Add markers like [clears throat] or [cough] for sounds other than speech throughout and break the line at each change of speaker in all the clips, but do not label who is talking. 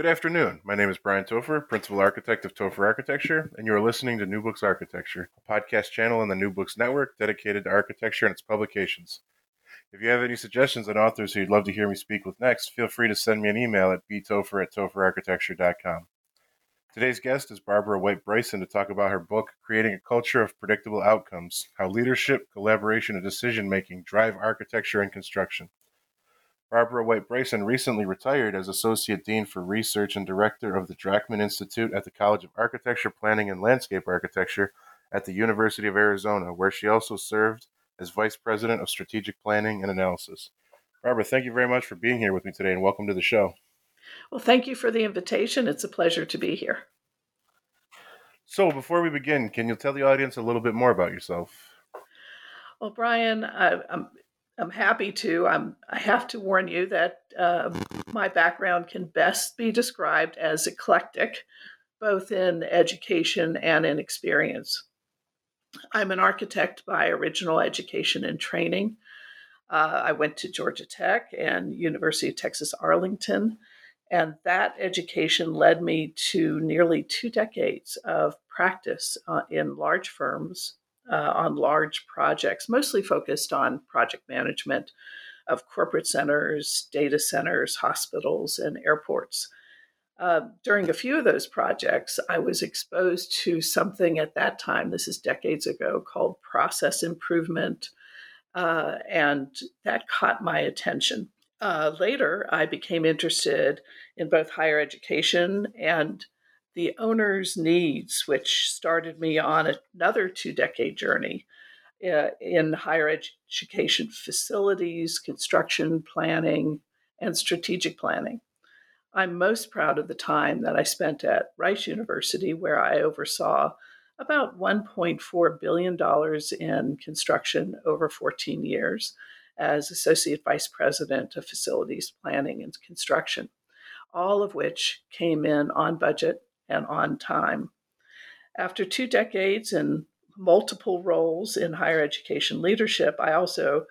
Good afternoon. My name is Brian Topher, Principal Architect of Topher Architecture, and you are listening to New Books Architecture, a podcast channel on the New Books Network dedicated to architecture and its publications. If you have any suggestions on authors who you'd love to hear me speak with next, feel free to send me an email at btopher at topherarchitecture.com. Today's guest is Barbara White Bryson to talk about her book, Creating a Culture of Predictable Outcomes How Leadership, Collaboration, and Decision Making Drive Architecture and Construction. Barbara White Bryson recently retired as Associate Dean for Research and Director of the Drachman Institute at the College of Architecture, Planning, and Landscape Architecture at the University of Arizona, where she also served as Vice President of Strategic Planning and Analysis. Barbara, thank you very much for being here with me today and welcome to the show.
Well, thank you for the invitation. It's a pleasure to be here.
So, before we begin, can you tell the audience a little bit more about yourself?
Well, Brian, I, am I'm happy to. I'm, I have to warn you that uh, my background can best be described as eclectic, both in education and in experience. I'm an architect by original education and training. Uh, I went to Georgia Tech and University of Texas Arlington, and that education led me to nearly two decades of practice uh, in large firms uh, on large projects, mostly focused on project management of corporate centers, data centers, hospitals, and airports. Uh, during a few of those projects, I was exposed to something at that time, this is decades ago, called process improvement, uh, and that caught my attention. Uh, later, I became interested in both higher education and the owner's needs, which started me on another two decade journey uh, in higher education facilities, construction planning, and strategic planning. I'm most proud of the time that I spent at Rice University, where I oversaw about $1.4 billion in construction over 14 years as Associate Vice President of Facilities Planning and Construction, all of which came in on budget and on time. After two decades and multiple roles in higher education leadership, I also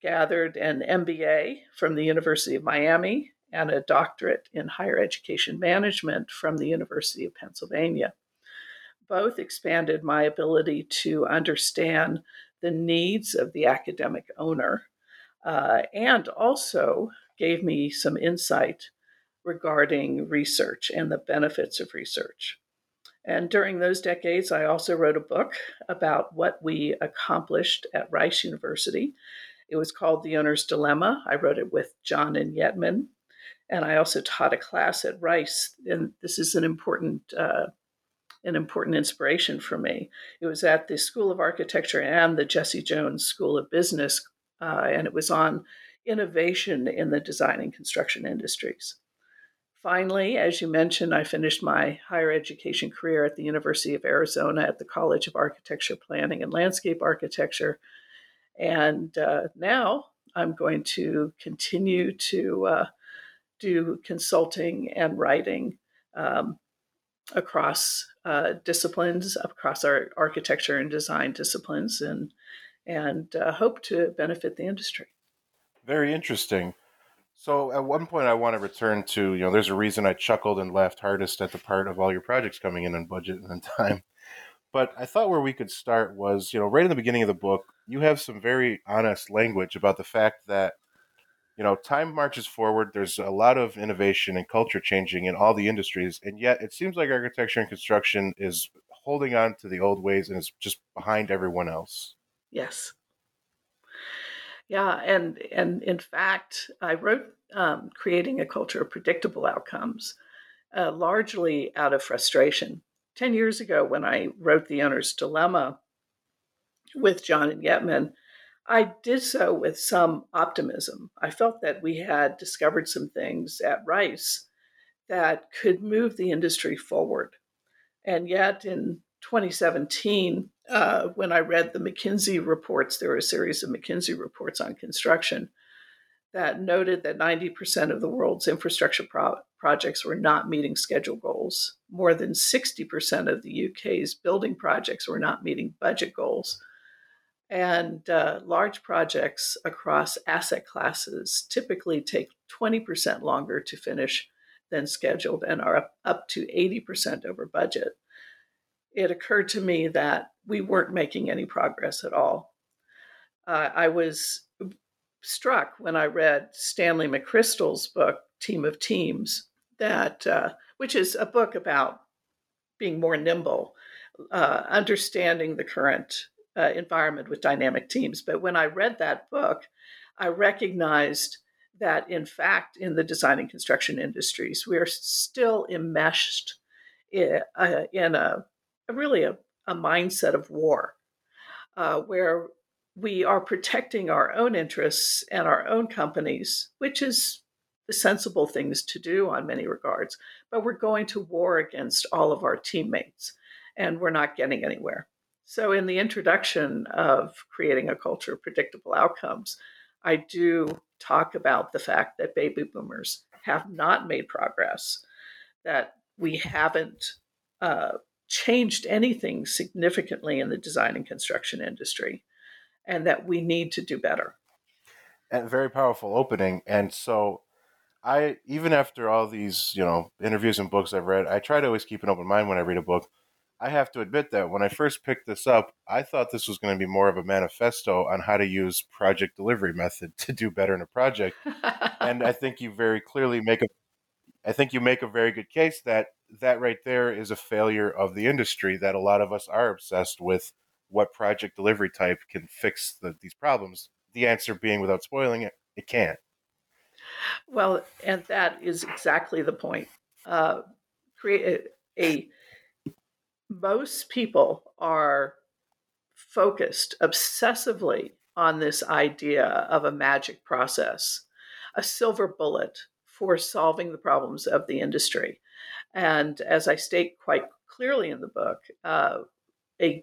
gathered an MBA from the University of Miami and a doctorate in higher education management from the University of Pennsylvania. Both expanded my ability to understand the needs of the academic owner uh, and also gave me some insight regarding research and the benefits of research. And during those decades, I also wrote a book about what we accomplished at Rice University. It was called The Owner's Dilemma. I wrote it with Canan Yetmen. And I also taught a class at Rice, and this is an important uh, an important inspiration for me. It was at the School of Architecture and the Jesse Jones School of Business, uh, and it was on innovation in the design and construction industries. Finally, as you mentioned, I finished my higher education career at the University of Arizona at the College of Architecture, Planning, and Landscape Architecture. And uh, now I'm going to continue to uh, do consulting and writing um, across uh, disciplines, across our architecture and design disciplines, and and uh, hope to benefit the industry.
Very interesting. So at one point, I want to return to you know, there's a reason I chuckled and laughed hardest at the part of all your projects coming in on budget and on [laughs] time. But I thought where we could start was, you know, right in the beginning of the book, you have some very honest language about the fact that, you know, time marches forward. There's a lot of innovation and culture changing in all the industries, and yet it seems like architecture and construction is holding on to the old ways and is just behind everyone else.
Yes. Yeah, and and in fact, I wrote um, creating a culture of predictable outcomes, uh, largely out of frustration. Ten years ago, when I wrote the owner's dilemma with Canan Yetmen, I did so with some optimism. I felt that we had discovered some things at Rice that could move the industry forward. And yet, in 2017, uh, when I read the McKinsey reports, there were a series of McKinsey reports on construction that noted that 90% of the world's infrastructure pro- projects were not meeting schedule goals. More than 60% of the UK's building projects were not meeting budget goals. And uh, large projects across asset classes typically take 20% longer to finish than scheduled and are up, up to 80% over budget. It occurred to me that we weren't making any progress at all. Uh, I was struck when I read Stanley McChrystal's book, Team of Teams, that uh, which is a book about being more nimble, uh, understanding the current uh, environment with dynamic teams. But when I read that book, I recognized that, in fact, in the design and construction industries, we are still enmeshed in, uh, in a, really a, a, mindset of war, uh, where we are protecting our own interests and our own companies, which is the sensible things to do on many regards, but we're going to war against all of our teammates and we're not getting anywhere. So, in the introduction of creating a culture of predictable outcomes, I do talk about the fact that baby boomers have not made progress, that we haven't uh, changed anything significantly in the design and construction industry, and that we need to do better.
And very powerful opening. And so, I even after all these you know interviews and books I've read, I try to always keep an open mind when I read a book I have to admit that when I first picked this up, I thought this was going to be more of a manifesto on how to use project delivery method [laughs] to do better in a project. and I think you very clearly make a I think you make a very good case that that right there is a failure of the industry that a lot of us are obsessed with what project delivery type can fix the, these problems. The answer being without spoiling it, it can't.
Well, and that is exactly the point. Uh, create a, a most people are focused obsessively on this idea of a magic process, a silver bullet for solving the problems of the industry. And as I state quite clearly in the book, uh, a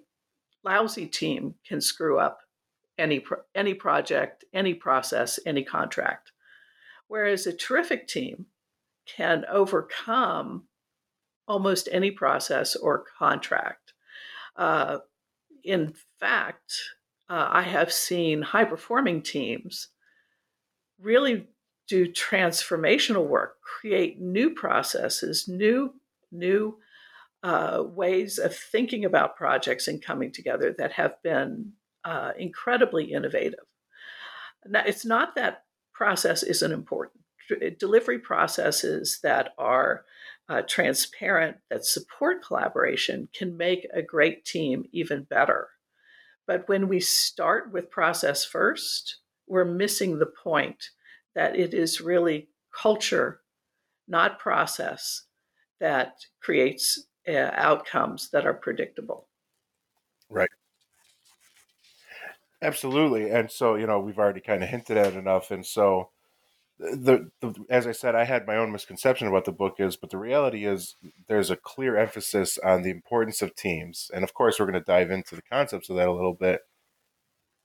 lousy team can screw up any pro- any project, any process, any contract, whereas a terrific team can overcome almost any process or contract. Uh, in fact, uh, I have seen high performing teams really do transformational work, create new processes, new new uh, ways of thinking about projects and coming together that have been uh, incredibly innovative. Now, it's not that process isn't important. Delivery processes that are uh, transparent, that support collaboration can make a great team even better. But when we start with process first, we're missing the point that it is really culture, not process, that creates uh, outcomes that are predictable.
Right. Absolutely. And so, you know, we've already kind of hinted at enough. And so, the, the as I said, I had my own misconception about the book is, but the reality is there's a clear emphasis on the importance of teams, and of course we're going to dive into the concepts of that a little bit.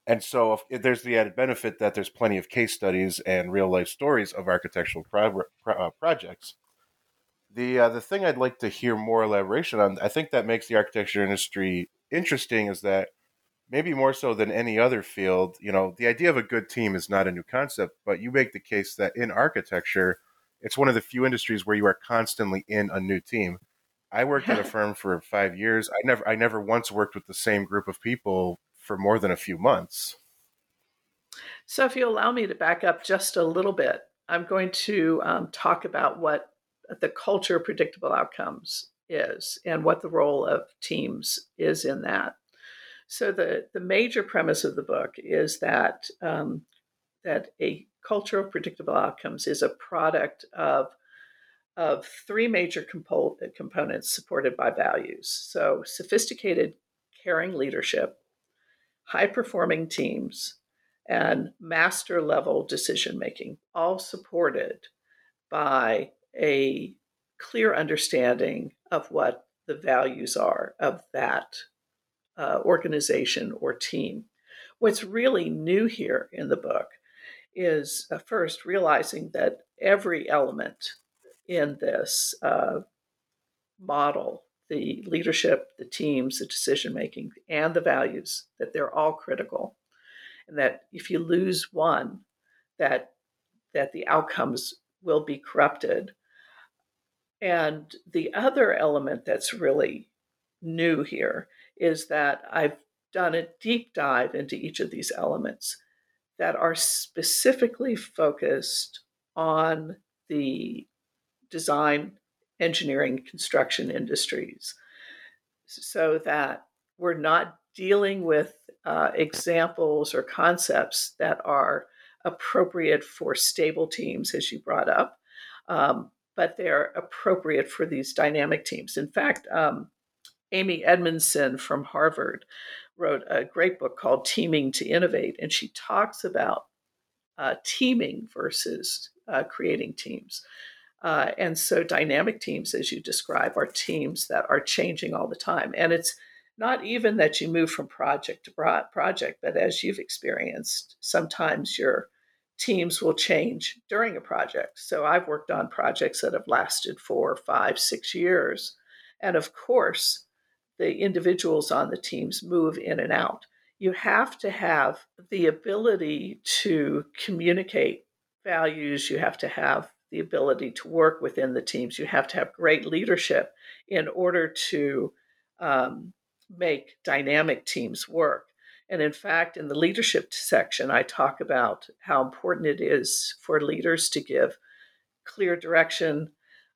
And so if, there's the added benefit that there's plenty of case studies and real life stories of architectural pro, pro, uh, projects. The uh, the thing I'd like to hear more elaboration on, I think that makes the architecture industry interesting, is that maybe more so than any other field, you know, the idea of a good team is not a new concept, but you make the case that in architecture, it's one of the few industries where you are constantly in a new team. I worked at a [laughs] firm for 5 years. I never I never once worked with the same group of people for more than a few months.
So if you allow me to back up just a little bit, I'm going to um, talk about what the culture of predictable outcomes is and what the role of teams is in that. So the the major premise of the book is that um, that a culture of predictable outcomes is a product of of three major compo- components supported by values. So sophisticated, caring leadership, high performing teams, and master level decision making, all supported by a clear understanding of what the values are of that uh, organization or team. What's really new here in the book is uh, first realizing that every element in this uh, model the leadership, the teams, the decision making, and the values that they're all critical, and that if you lose one, that that the outcomes will be corrupted. And the other element that's really new here is that I've done a deep dive into each of these elements that are specifically focused on the design, engineering, construction industries so that we're not dealing with uh, examples or concepts that are appropriate for stable teams, as you brought up, um, but they're appropriate for these dynamic teams. In fact, um, Amy Edmondson from Harvard wrote a great book called Teaming to Innovate, and she talks about uh, teaming versus uh, creating teams. Uh, and so, dynamic teams, as you describe, are teams that are changing all the time. And it's not even that you move from project to project, but as you've experienced, sometimes your teams will change during a project. So, I've worked on projects that have lasted four, five, six years. And of course, the individuals on the teams move in and out. You have to have the ability to communicate values, you have to have the ability to work within the teams, you have to have great leadership in order to um, make dynamic teams work. And in fact, in the leadership section, I talk about how important it is for leaders to give clear direction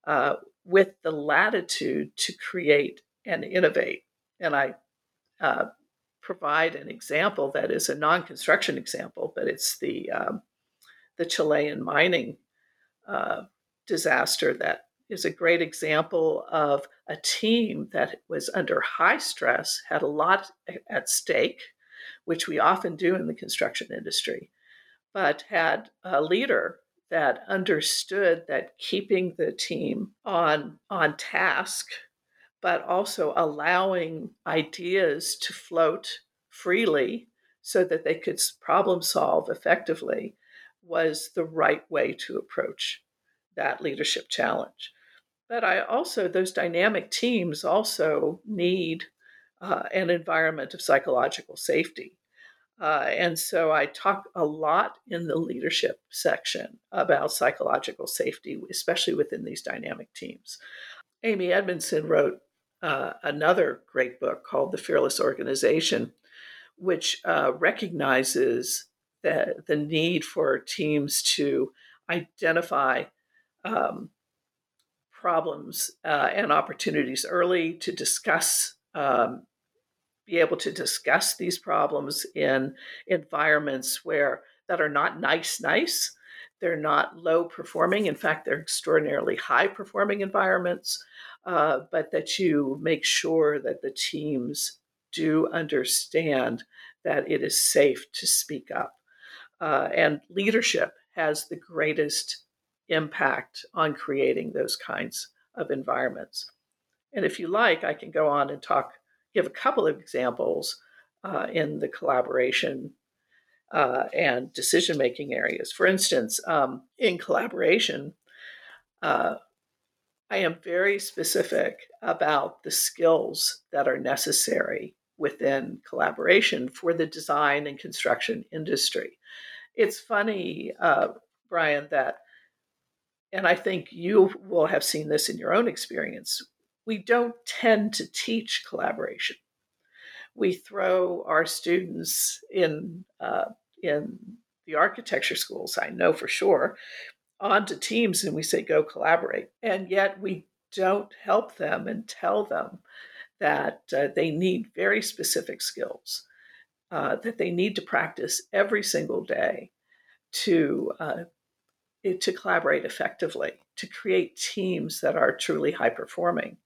uh, with the latitude to create and innovate. And I uh, provide an example that is a non-construction example, but it's the um, the Chilean mining uh, disaster that is a great example of a team that was under high stress, had a lot at stake, which we often do in the construction industry, but had a leader that understood that keeping the team on on task but also allowing ideas to float freely so that they could problem solve effectively was the right way to approach that leadership challenge. But I also, those dynamic teams also need uh, an environment of psychological safety. Uh, and so I talk a lot in the leadership section about psychological safety, especially within these dynamic teams. Amy Edmondson wrote uh, another great book called The Fearless Organization, which uh, recognizes the, the need for teams to identify um, problems uh, and opportunities early, to discuss, um, be able to discuss these problems in environments where that are not nice, nice. They're not low performing. In fact, they're extraordinarily high performing environments uh, but that you make sure that the teams do understand that it is safe to speak up. Uh, and leadership has the greatest impact on creating those kinds of environments. And if you like, I can go on and talk, give a couple of examples uh, in the collaboration uh, and decision making areas. For instance, um, in collaboration, uh, I am very specific about the skills that are necessary within collaboration for the design and construction industry. It's funny, uh, Brian, that, and I think you will have seen this in your own experience, we don't tend to teach collaboration. We throw our students in, uh, in the architecture schools, I know for sure, onto teams and we say, go collaborate. And yet we don't help them and tell them that uh, they need very specific skills, uh, that they need to practice every single day to, uh, to collaborate effectively, to create teams that are truly high performing.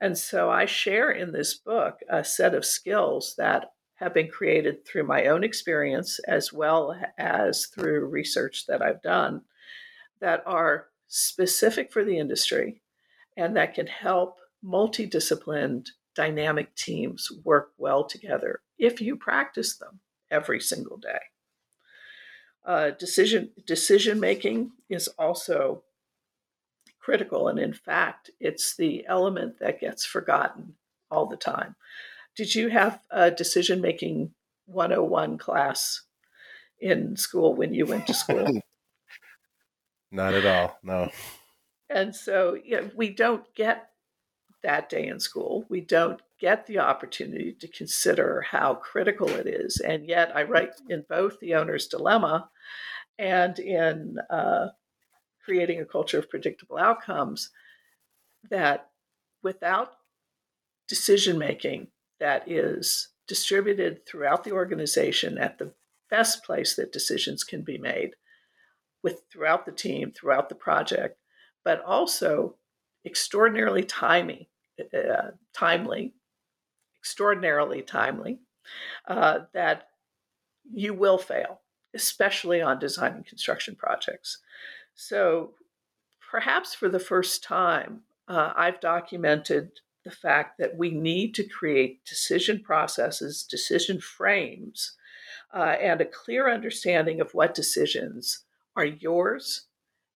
And so I share in this book a set of skills that have been created through my own experience as well as through research that I've done that are specific for the industry and that can help multidisciplined dynamic teams work well together if you practice them every single day. Uh, decision decision making is also critical, and in fact, it's the element that gets forgotten all the time. Did you have a decision making 101 class in school when you went to school? [laughs]
Not at all. No.
And so you know, we don't get that day in school. We don't get the opportunity to consider how critical it is. And yet, I write in both The Owner's Dilemma and in uh, Creating a Culture of Predictable Outcomes that without decision making that is distributed throughout the organization at the best place that decisions can be made with throughout the team, throughout the project, but also extraordinarily timely, uh, timely, extraordinarily timely, uh, that you will fail, especially on design and construction projects. So, perhaps for the first time, uh, I've documented the fact that we need to create decision processes, decision frames, uh, and a clear understanding of what decisions are yours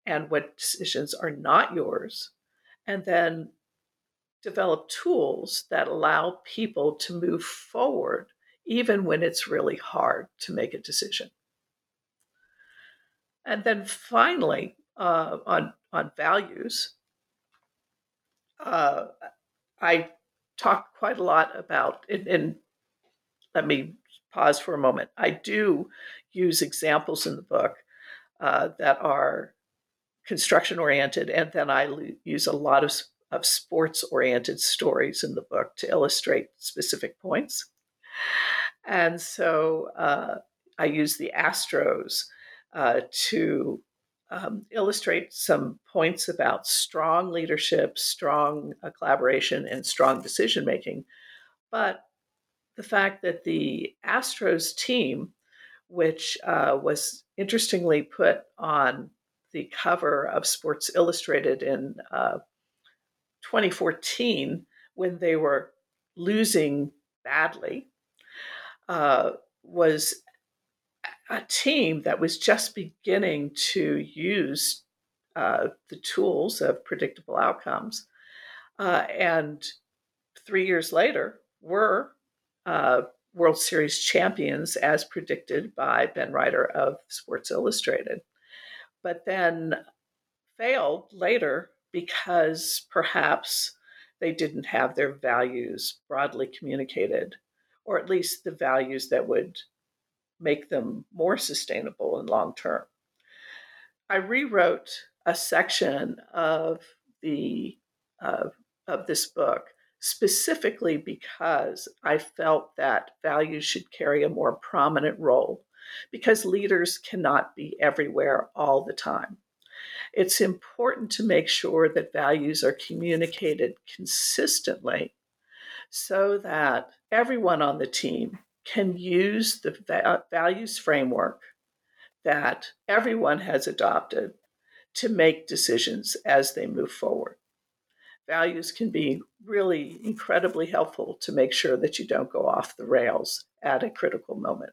and what decisions are not yours, and then develop tools that allow people to move forward even when it's really hard to make a decision. And then finally, uh, on on values, uh, I talk quite a lot about, and, and let me pause for a moment. I do use examples in the book uh, that are construction oriented, and then I l- use a lot of, of sports oriented stories in the book to illustrate specific points. And so uh, I use the Astros uh, to um, illustrate some points about strong leadership, strong uh, collaboration, and strong decision making. But the fact that the Astros team, which uh, was interestingly put on the cover of Sports Illustrated in uh, 2014 when they were losing badly, uh, was a team that was just beginning to use uh, the tools of predictable outcomes. Uh, and three years later, were uh, World Series champions as predicted by Ben Reiter of Sports Illustrated, but then failed later because perhaps they didn't have their values broadly communicated, or at least the values that would make them more sustainable and long term. I rewrote a section of the uh, of this book specifically because I felt that values should carry a more prominent role because leaders cannot be everywhere all the time. It's important to make sure that values are communicated consistently so that everyone on the team can use the values framework that everyone has adopted to make decisions as they move forward. Values can be really incredibly helpful to make sure that you don't go off the rails at a critical moment.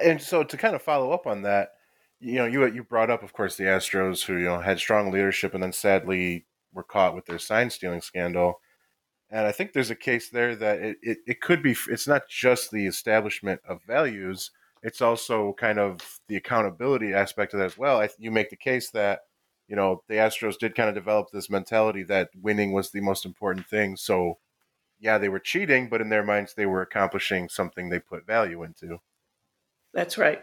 And so to kind of follow up on that, you know, you uh, you brought up, of course, the Astros, who you know had strong leadership, and then sadly were caught with their sign stealing scandal. And I think there's a case there that it, it, it could be. It's not just the establishment of values; it's also kind of the accountability aspect of that as well. I, you make the case that you know the Astros did kind of develop this mentality that winning was the most important thing. So yeah, they were cheating, but in their minds, they were accomplishing something they put value into.
That's right.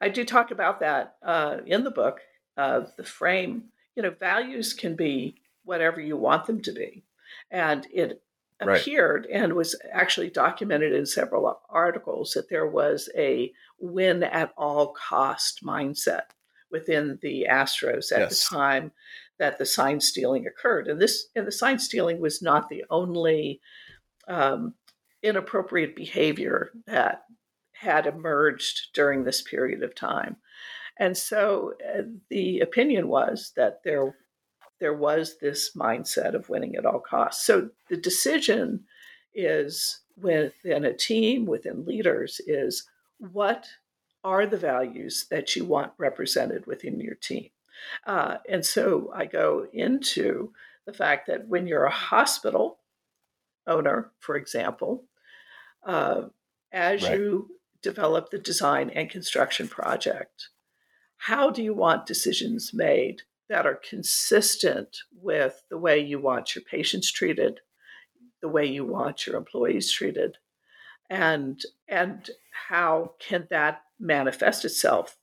I do talk about that uh, in the book. Uh, the frame, you know, values can be whatever you want them to be, and it
Right.
appeared and was actually documented in several articles that there was a win at all cost mindset within the Astros at
Yes.
the time that the sign stealing occurred. And this and the sign stealing was not the only um, inappropriate behavior that had emerged during this period of time. And so uh, the opinion was that there there was this mindset of winning at all costs. So the decision is within a team, within leaders, is what are the values that you want represented within your team? Uh, and so I go into the fact that when you're a hospital owner, for example, uh, as
Right.
you develop the design and construction project, how do you want decisions made that are consistent with the way you want your patients treated, the way you want your employees treated, and and how can that manifest itself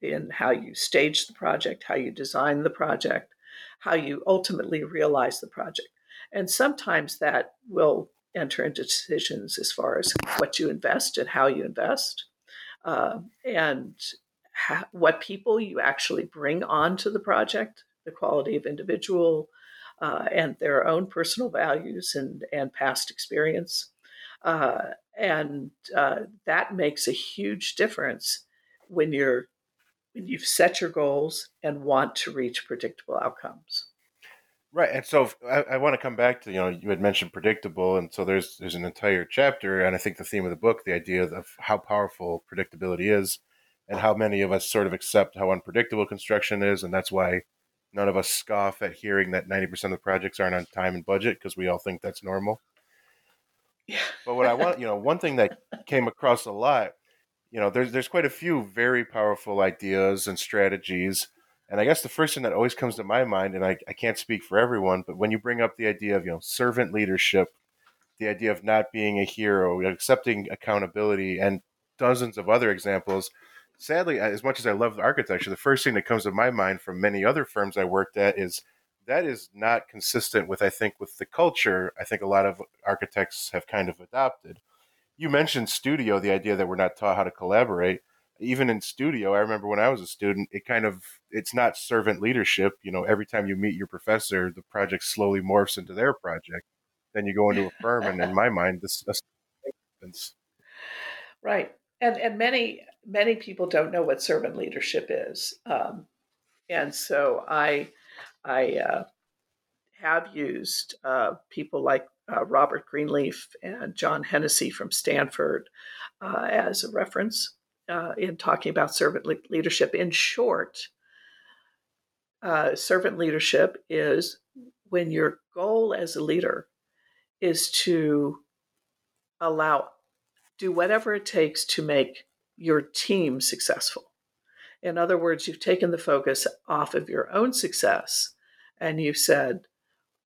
in how you stage the project, how you design the project, how you ultimately realize the project. And sometimes that will enter into decisions as far as what you invest and how you invest, uh, and ha- what people you actually bring onto the project, the quality of individual, uh, and their own personal values and, and past experience. Uh, and uh, that makes a huge difference when you're when you've set your goals and want to reach predictable outcomes.
Right, and so I, I want to come back to you know you had mentioned predictable, and so there's there's an entire chapter, and I think the theme of the book, the idea of how powerful predictability is, and how many of us sort of accept how unpredictable construction is, and that's why none of us scoff at hearing that ninety percent of the projects aren't on time and budget because we all think that's normal.
Yeah.
But what I want, you know, one thing that came across a lot, you know, there's there's quite a few very powerful ideas and strategies. And I guess the first thing that always comes to my mind, and I, I can't speak for everyone, but when you bring up the idea of, you know, servant leadership, the idea of not being a hero, accepting accountability, and dozens of other examples, sadly, as much as I love the architecture, the first thing that comes to my mind from many other firms I worked at is that is not consistent with, I think, with the culture I think a lot of architects have kind of adopted. You mentioned studio, the idea that we're not taught how to collaborate. Even in studio, I remember when I was a student, it kind of it's not servant leadership. You know, every time you meet your professor, the project slowly morphs into their project. Then you go into a firm, and in [laughs] my mind, this happens.
Right. And and many many people don't know what servant leadership is. Um, and so I I uh, have used uh, people like uh, Robert Greenleaf and John Hennessy from Stanford uh, as a reference uh, in talking about servant le- leadership. In short, uh, servant leadership is when your goal as a leader is to allow do whatever it takes to make your team successful. In other words, you've taken the focus off of your own success and you've said,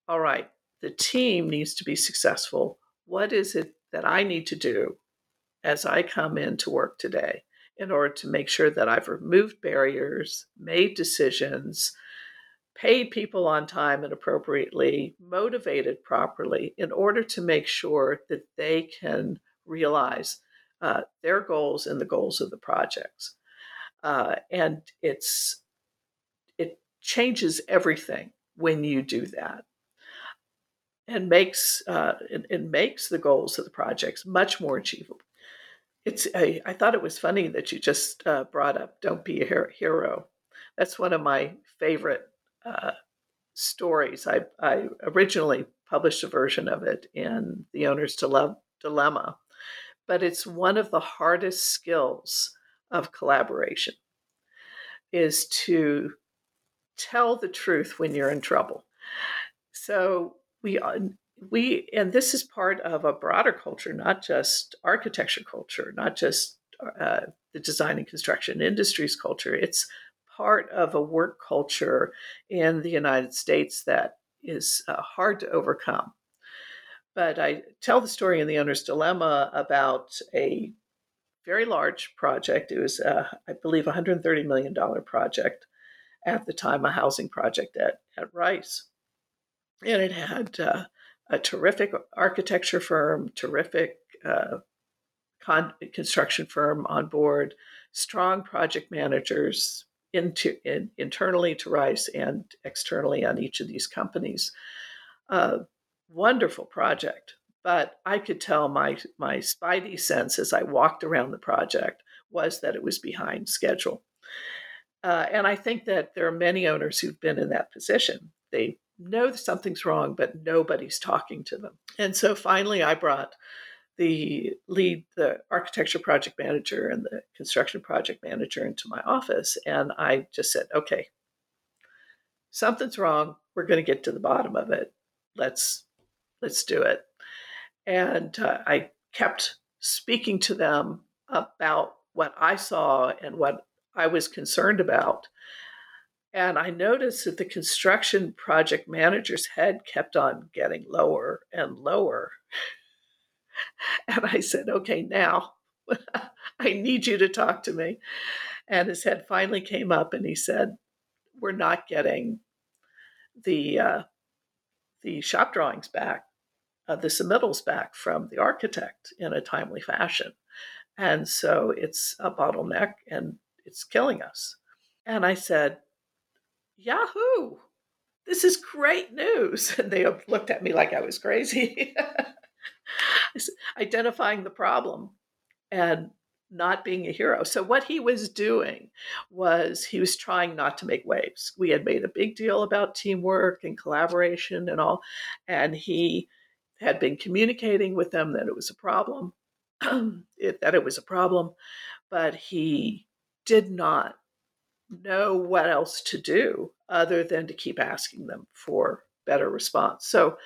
all right, the team needs to be successful. What is it that I need to do as I come into work today in order to make sure that I've removed barriers, made decisions, paid people on time and appropriately, motivated properly in order to make sure that they can realize uh, their goals and the goals of the projects. Uh, and it's it changes everything when you do that and makes uh, it, it makes the goals of the projects much more achievable it's I thought it was funny that you just uh, brought up don't be a hero that's one of my favorite uh, stories I, I originally published a version of it in the owner's Dile- dilemma but it's one of the hardest skills of collaboration is to tell the truth when you're in trouble. So we uh, we and this is part of a broader culture, not just architecture culture, not just uh, the design and construction industries culture. It's part of a work culture in the United States that is uh, hard to overcome. but I tell the story in The Owner's Dilemma about a very large project. It was, uh, I believe, a $130 million project at the time, a housing project at, at Rice. And it had uh, a terrific architecture firm, terrific uh, con- construction firm on board, strong project managers into in, internally to Rice and externally on each of these companies. Uh, wonderful project, but I could tell my my spidey sense as I walked around the project was that it was behind schedule. Uh, and I think that there are many owners who've been in that position. They know something's wrong, but nobody's talking to them. And so finally, I brought the lead, the architecture project manager and the construction project manager into my office. And I just said, okay, something's wrong. We're going to get to the bottom of it. Let's, let's do it. And uh, I kept speaking to them about what I saw and what I was concerned about. And I noticed that the construction project manager's head kept on getting lower and lower. [laughs] And I said, okay, now [laughs] I need you to talk to me. And his head finally came up and he said, we're not getting the, uh, the shop drawings back, uh, the submittals back from the architect in a timely fashion. And so it's a bottleneck and it's killing us. And I said, Yahoo! This is great news. [laughs] And they looked at me like I was crazy. [laughs] identifying the problem and not being a hero. So, what he was doing was he was trying not to make waves. We had made a big deal about teamwork and collaboration and all, and he had been communicating with them that it was a problem, [clears throat] it, that it was a problem, but he did not know what else to do other than to keep asking them for better response. So,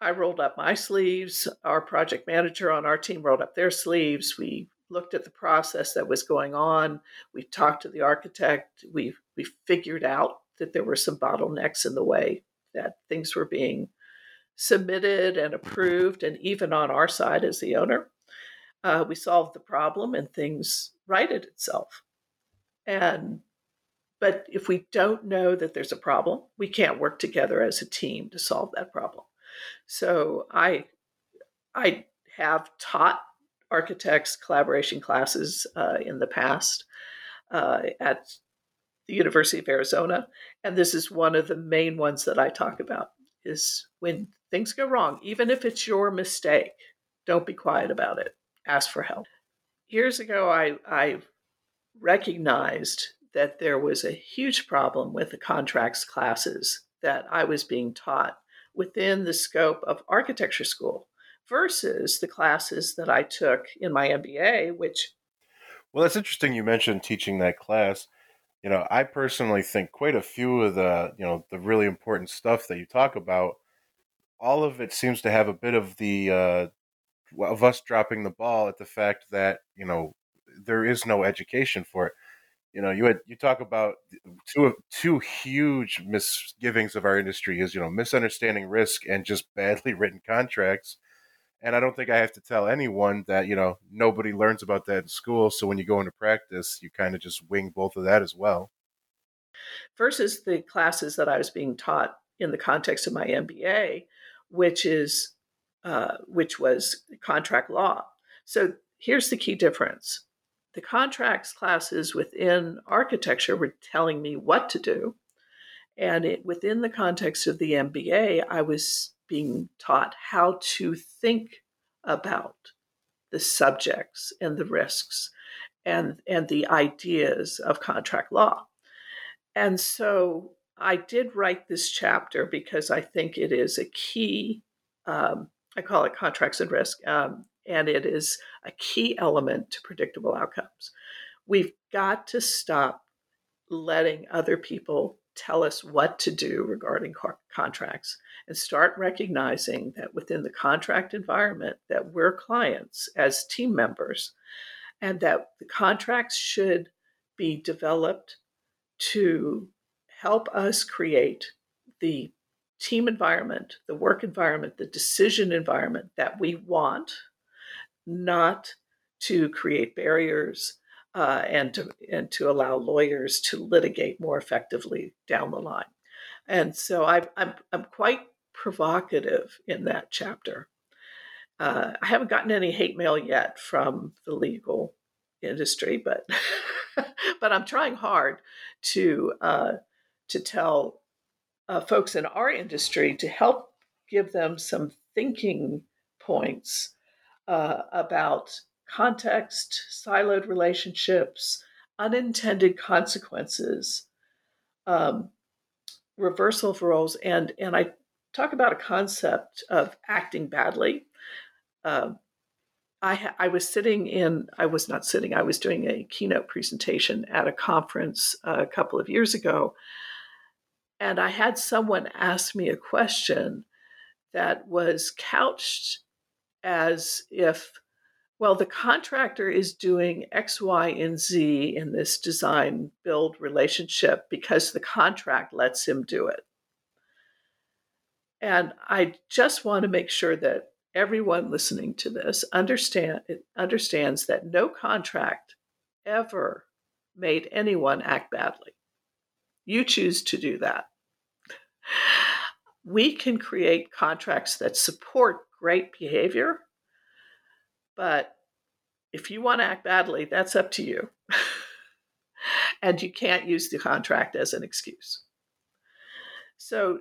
I rolled up my sleeves. Our project manager on our team rolled up their sleeves. We looked at the process that was going on. We talked to the architect. We we figured out that there were some bottlenecks in the way that things were being submitted and approved, and even on our side as the owner, uh, we solved the problem and things righted itself. And but if we don't know that there's a problem, we can't work together as a team to solve that problem. So I I have taught architects collaboration classes uh, in the past uh, at the University of Arizona, and this is one of the main ones that I talk about. Is when things go wrong, even if it's your mistake, don't be quiet about it. Ask for help. Years ago, I, I recognized that there was a huge problem with the contracts classes that I was being taught within the scope of architecture school versus the classes that I took in my MBA, which.
Well, that's interesting you mentioned teaching that class. You know, I personally think quite a few of the, you know, the really important stuff that you talk about, all of it seems to have a bit of the, uh, of us dropping the ball at the fact that, you know, there is no education for it. You know you had you talk about two two huge misgivings of our industry is you know misunderstanding risk and just [laughs] badly written contracts. And i don't think i have to tell anyone that you know nobody learns about that in school. So when you go into practice you kind of just wing both of that as well.
Versus the classes that i was being taught in the context of my mba which is uh, which was contract law. So here's the key difference the contracts classes within architecture were telling me what to do. And it, within the context of the MBA, I was being taught how to think about the subjects and the risks and, and the ideas of contract law. And so I did write this chapter because I think it is a key, um, I call it contracts and risk, um, and it is a key element to predictable outcomes. We've got to stop letting other people tell us what to do regarding contracts and start recognizing that within the contract environment that we're clients as team members and that the contracts should be developed to help us create the team environment, the work environment, the decision environment that we want, not to create barriers uh, and to and to allow lawyers to litigate more effectively down the line. And so I, I'm I'm quite provocative in that chapter. Uh, I haven't gotten any hate mail yet from the legal industry, but [laughs] but I'm trying hard to uh, to tell uh, folks in our industry to help give them some thinking points uh, about context, siloed relationships, unintended consequences, um, reversal of roles, and and I talk about a concept of acting badly. Um, I, I was sitting in, I was not sitting, I was doing a keynote presentation at a conference uh, a couple of years ago. And I had someone ask me a question that was couched as if, well, the contractor is doing X, Y, and Z in this design build relationship because the contract lets him do it. And I just want to make sure that everyone listening to this understand understands that no contract ever made anyone act badly. You choose to do that. We can create contracts that support great behavior, but if you want to act badly, that's up to you. [laughs] and you can't use the contract as an excuse. So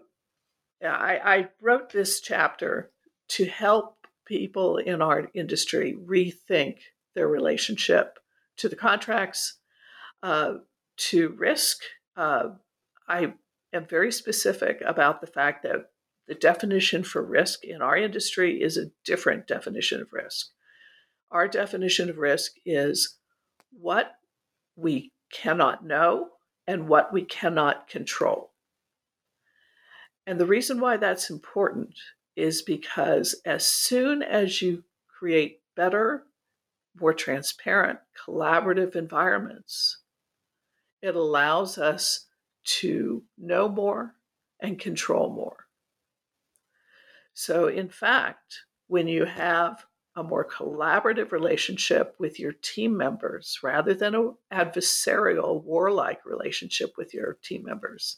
yeah, I, I wrote this chapter to help people in our industry rethink their relationship to the contracts, uh, to risk. Uh, I am very specific about the fact that the definition for risk in our industry is a different definition of risk. Our definition of risk is what we cannot know and what we cannot control. And the reason why that's important is because as soon as you create better, more transparent, collaborative environments, it allows us to know more and control more. So, in fact, when you have a more collaborative relationship with your team members rather than an adversarial, warlike relationship with your team members,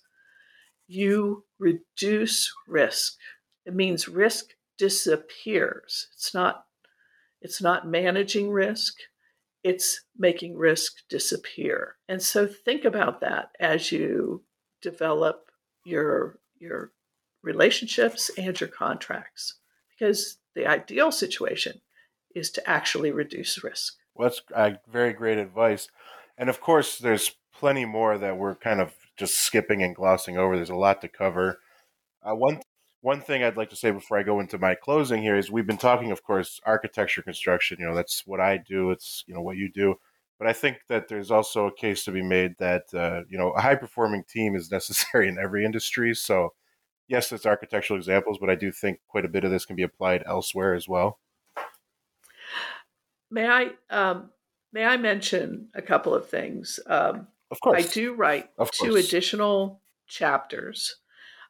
you reduce risk it means risk disappears. It's not it's not managing risk, it's making risk disappear. And so think about that as you develop your your relationships and your contracts because the ideal situation is to actually reduce risk.
Well, that's uh, very great advice. And of course, there's plenty more that we're kind of just skipping and glossing over. There's a lot to cover. Uh, one one thing I'd like to say before I go into my closing here is we've been talking, of course, architecture construction. You know, that's what I do. It's you know what you do. But I think that there's also a case to be made that uh, you know a high performing team is [laughs] necessary in every industry. So yes, it's architectural examples, but I do think quite a bit of this can be applied elsewhere as well.
May I um, may I mention a couple of things? Um,
of course,
I do write two additional chapters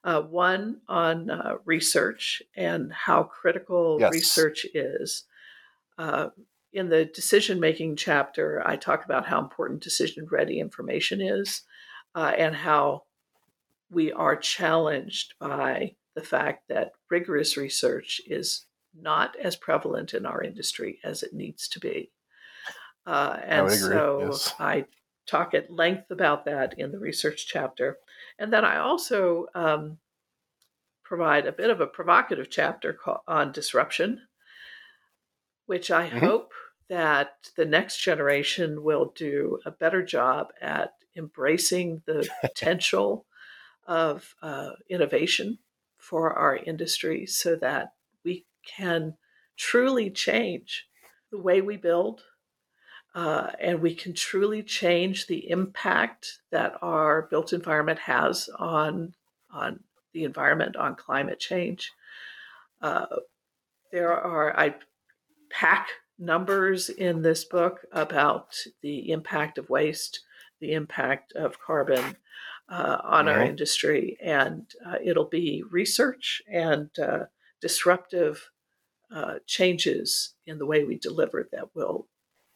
uh, one on uh, research and how critical yes. research is. Uh, in the decision making chapter, I talk about how important decision ready information is uh, and how we are challenged by the fact that rigorous research is not as prevalent in our industry as it needs to be. Uh, and I so yes. I talk at length about that in the research chapter. And then I also um, provide a bit of a provocative chapter on disruption, which I mm-hmm. hope that the next generation will do a better job at embracing the potential of uh, innovation for our industry so that we can truly change the way we build, uh, and we can truly change the impact that our built environment has on on the environment on climate change. Uh, there are I pack numbers in this book about the impact of waste, the impact of carbon, uh, on our industry, and uh, it'll be research and uh, disruptive uh, changes in the way we deliver that will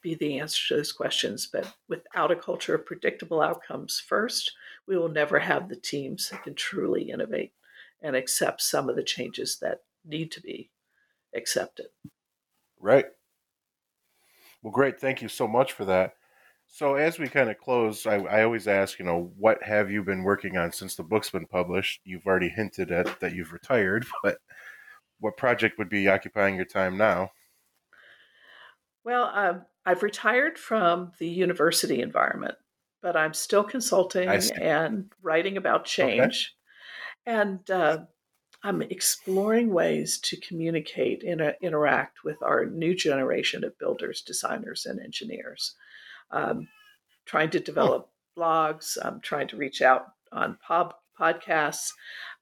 be the answer to those questions. But without a culture of predictable outcomes first, we will never have the teams that can truly innovate and accept some of the changes that need to be accepted.
Right. Well, great. Thank you so much for that. So, as we kind of close, I, I always ask, you know, what have you been working on since the book's been published? You've already hinted at that you've retired, [laughs] but what project would be occupying your time now?
Well, um, I've retired from the university environment, but I'm still consulting and writing about change. And uh, I'm exploring ways to communicate and interact with our new generation of builders, designers, and engineers. Um, trying to develop blogs, I'm trying to reach out on pod- podcasts.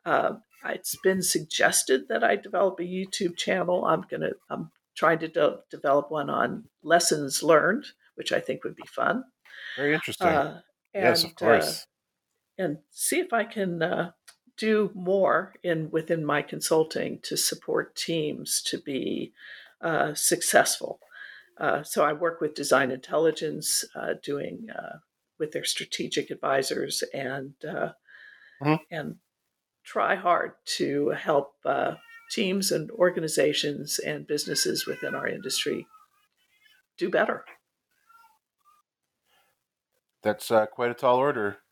Uh, it's been suggested that I develop a YouTube channel. I'm gonna. I'm trying to de- develop one on lessons learned, which I think would be fun.
Very interesting.
Uh,
yes, of course.
Uh, and see if I can uh, do more in within my consulting to support teams to be uh, successful. Uh, so I work with Design Intelligence, uh, doing uh, with their strategic advisors, and
Mhm.
and try hard to help teams and organizations and businesses within our industry do better.
That's uh, quite a tall order,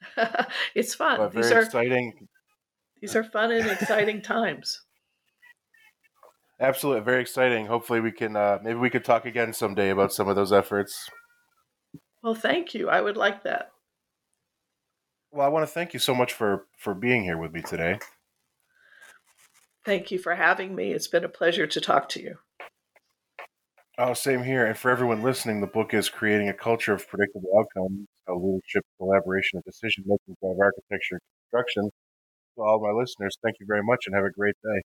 [laughs]
it's fun.
but
These
very
are
exciting.
these are fun and exciting times.
Absolutely, very exciting. Hopefully, we can uh, maybe we could talk again someday about some of those efforts.
Well, thank you. I would like that.
Well, I want to thank you so much for for being here with me today.
Thank you for having me. It's been a pleasure to talk to you.
Oh, same here. And for everyone listening, the book is Creating a Culture of Predictable Outcomes How Leadership, Collaboration, and Decision Making Drive Architecture and Construction. To all my listeners, thank you very much and have a great day.